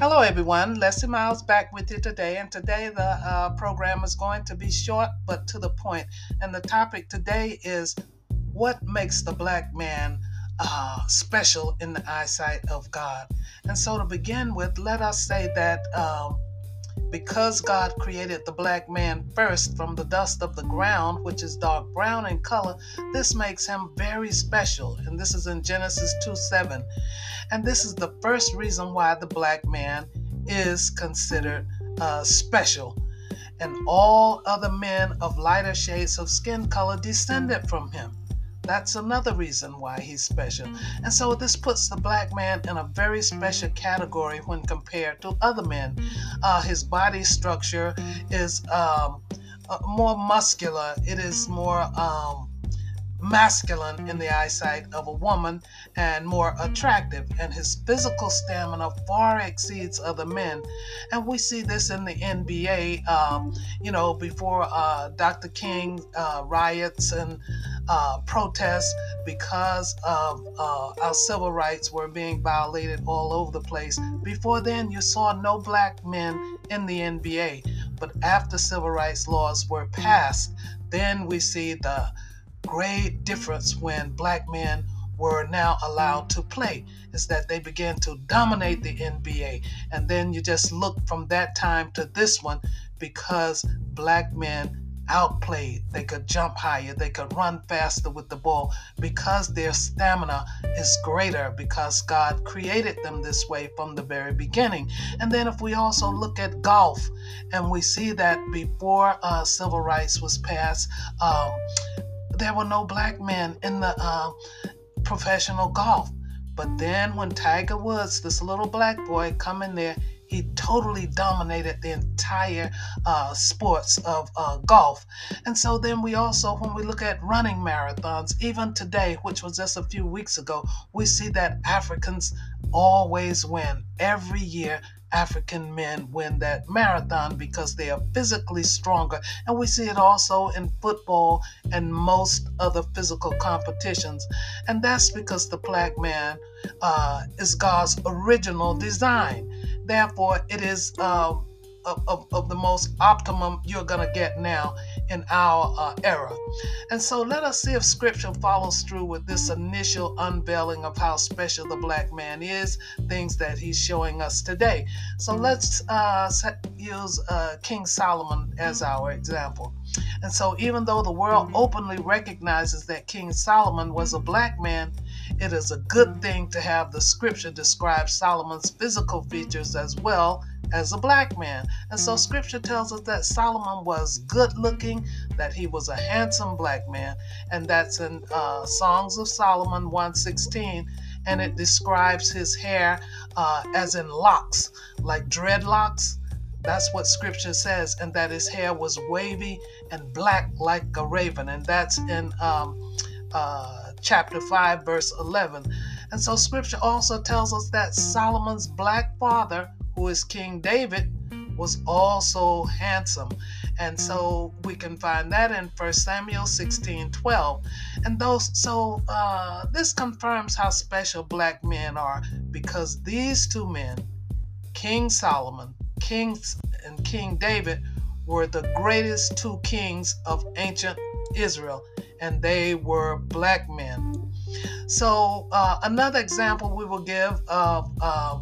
Hello, everyone. Leslie Miles back with you today. And today, the uh, program is going to be short but to the point. And the topic today is what makes the black man uh, special in the eyesight of God. And so, to begin with, let us say that um, because God created the black man first from the dust of the ground, which is dark brown in color, this makes him very special. And this is in Genesis 2 7. And this is the first reason why the black man is considered uh, special. And all other men of lighter shades of skin color descended from him. That's another reason why he's special. And so this puts the black man in a very special category when compared to other men. Uh, his body structure is um, uh, more muscular, it is more. Um, masculine in the eyesight of a woman and more attractive, and his physical stamina far exceeds other men. And we see this in the NBA, um, you know, before uh, Dr. King uh, riots and uh, protests because of uh, our civil rights were being violated all over the place. Before then, you saw no black men in the NBA. But after civil rights laws were passed, then we see the great difference when black men were now allowed to play is that they began to dominate the NBA. And then you just look from that time to this one because black men outplayed. They could jump higher, they could run faster with the ball because their stamina is greater because God created them this way from the very beginning. And then if we also look at golf and we see that before uh, civil rights was passed, um, there were no black men in the uh, professional golf. But then when Tiger Woods, this little black boy, come in there, he totally dominated the entire uh, sports of uh, golf. And so then we also, when we look at running marathons, even today, which was just a few weeks ago, we see that Africans always win every year African men win that marathon because they are physically stronger. And we see it also in football and most other physical competitions. And that's because the black man uh, is God's original design. Therefore, it is. Uh, of, of, of, the most optimum you're going to get now in our uh, era. And so let us see if scripture follows through with this initial unveiling of how special the black man is, things that he's showing us today. So let's uh, use uh, King Solomon as our example. And so, even though the world openly recognizes that King Solomon was a black man, it is a good thing to have the scripture describe Solomon's physical features as well as a black man. And so scripture tells us that Solomon was good looking, that he was a handsome black man, and that's in uh, Songs of Solomon 116. And it describes his hair uh, as in locks, like dreadlocks. That's what scripture says, and that his hair was wavy and black like a raven. And that's in um, uh, chapter 5, verse 11. And so scripture also tells us that Solomon's black father who is King David, was also handsome. And so we can find that in 1 Samuel 16 12. And those so uh, this confirms how special black men are because these two men, King Solomon, King and King David, were the greatest two kings of ancient Israel, and they were black men. So uh, another example we will give of uh,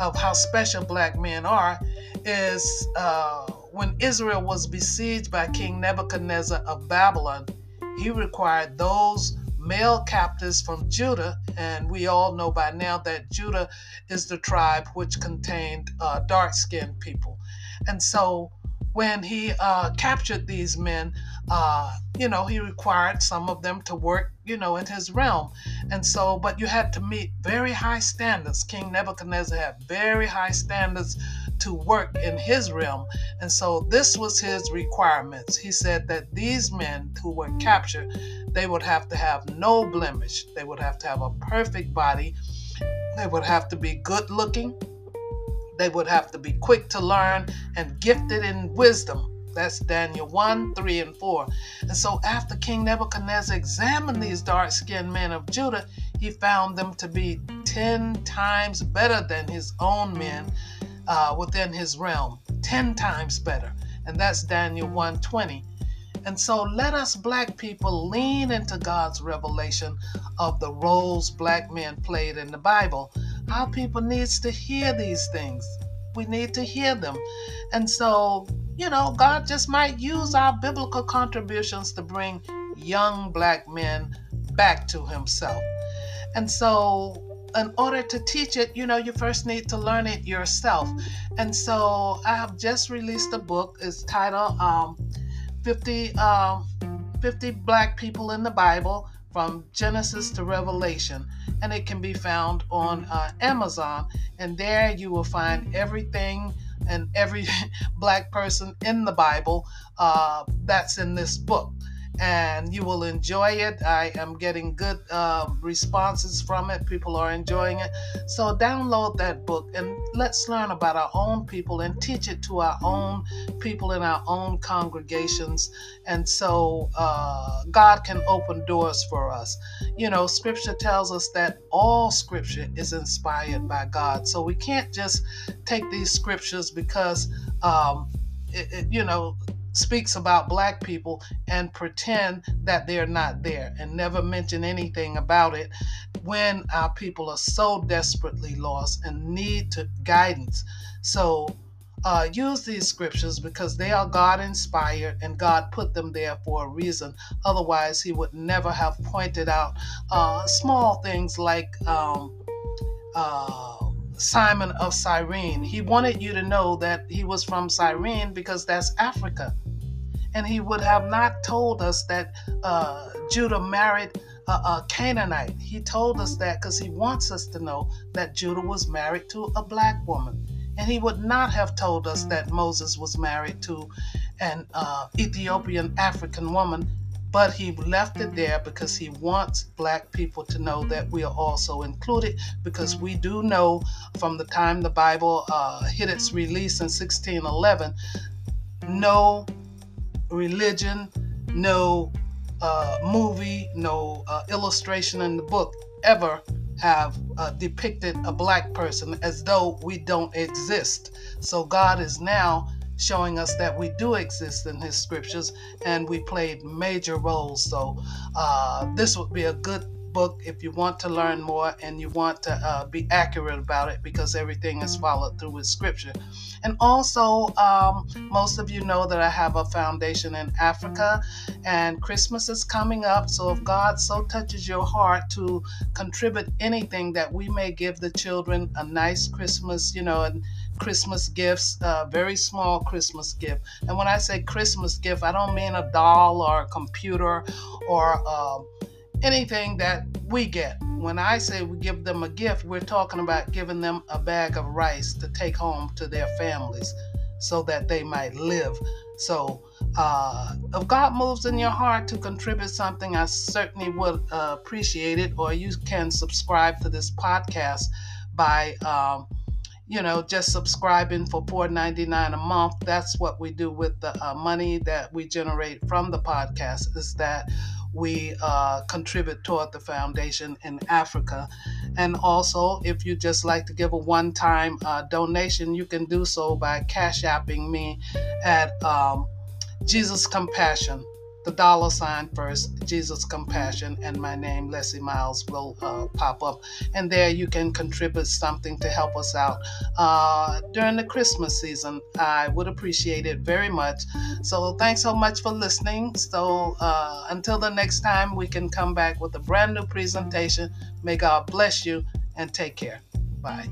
of how special black men are is uh, when Israel was besieged by King Nebuchadnezzar of Babylon, he required those male captives from Judah, and we all know by now that Judah is the tribe which contained uh, dark skinned people. And so when he uh, captured these men, uh, you know, he required some of them to work, you know, in his realm. And so, but you had to meet very high standards. King Nebuchadnezzar had very high standards to work in his realm. And so this was his requirements. He said that these men who were captured, they would have to have no blemish. They would have to have a perfect body. They would have to be good looking they would have to be quick to learn and gifted in wisdom. That's Daniel 1, 3, and 4. And so, after King Nebuchadnezzar examined these dark skinned men of Judah, he found them to be 10 times better than his own men uh, within his realm, 10 times better. And that's Daniel 120. And so let us black people lean into God's revelation of the roles black men played in the Bible. Our people needs to hear these things. We need to hear them. And so, you know, God just might use our biblical contributions to bring young black men back to himself. And so in order to teach it, you know, you first need to learn it yourself. And so I have just released a book. It's titled um, 50, um, 50 Black People in the Bible from Genesis to Revelation. And it can be found on uh, Amazon. And there you will find everything and every black person in the Bible uh, that's in this book and you will enjoy it. I am getting good uh, responses from it. People are enjoying it. So download that book and let's learn about our own people and teach it to our own people in our own congregations. And so uh, God can open doors for us. You know, scripture tells us that all scripture is inspired by God. So we can't just take these scriptures because, um, it, it, you know, speaks about black people and pretend that they're not there and never mention anything about it when our people are so desperately lost and need to guidance. So uh, use these scriptures because they are God inspired and God put them there for a reason. Otherwise, He would never have pointed out uh, small things like um, uh, Simon of Cyrene. He wanted you to know that he was from Cyrene because that's Africa. And he would have not told us that uh, Judah married a, a Canaanite. He told us that because he wants us to know that Judah was married to a black woman. And he would not have told us that Moses was married to an uh, Ethiopian African woman but he left it there because he wants black people to know that we are also included because we do know from the time the bible uh, hit its release in 1611 no religion no uh, movie no uh, illustration in the book ever have uh, depicted a black person as though we don't exist so god is now showing us that we do exist in his scriptures and we played major roles. So, uh, this would be a good book if you want to learn more and you want to uh, be accurate about it because everything is followed through with scripture. And also, um, most of you know that I have a foundation in Africa and Christmas is coming up. So, if God so touches your heart to contribute anything that we may give the children a nice Christmas, you know, and Christmas gifts, uh, very small Christmas gift. And when I say Christmas gift, I don't mean a doll or a computer or uh, anything that we get. When I say we give them a gift, we're talking about giving them a bag of rice to take home to their families so that they might live. So, uh, if God moves in your heart to contribute something, I certainly would uh, appreciate it. Or you can subscribe to this podcast by. Um, you know, just subscribing for $4.99 a month. That's what we do with the uh, money that we generate from the podcast. Is that we uh, contribute toward the foundation in Africa. And also, if you just like to give a one time uh, donation, you can do so by cash apping me at um, Jesus Compassion the dollar sign first, Jesus Compassion, and my name, Leslie Miles, will uh, pop up. And there you can contribute something to help us out uh, during the Christmas season. I would appreciate it very much. So thanks so much for listening. So uh, until the next time, we can come back with a brand new presentation. May God bless you and take care. Bye.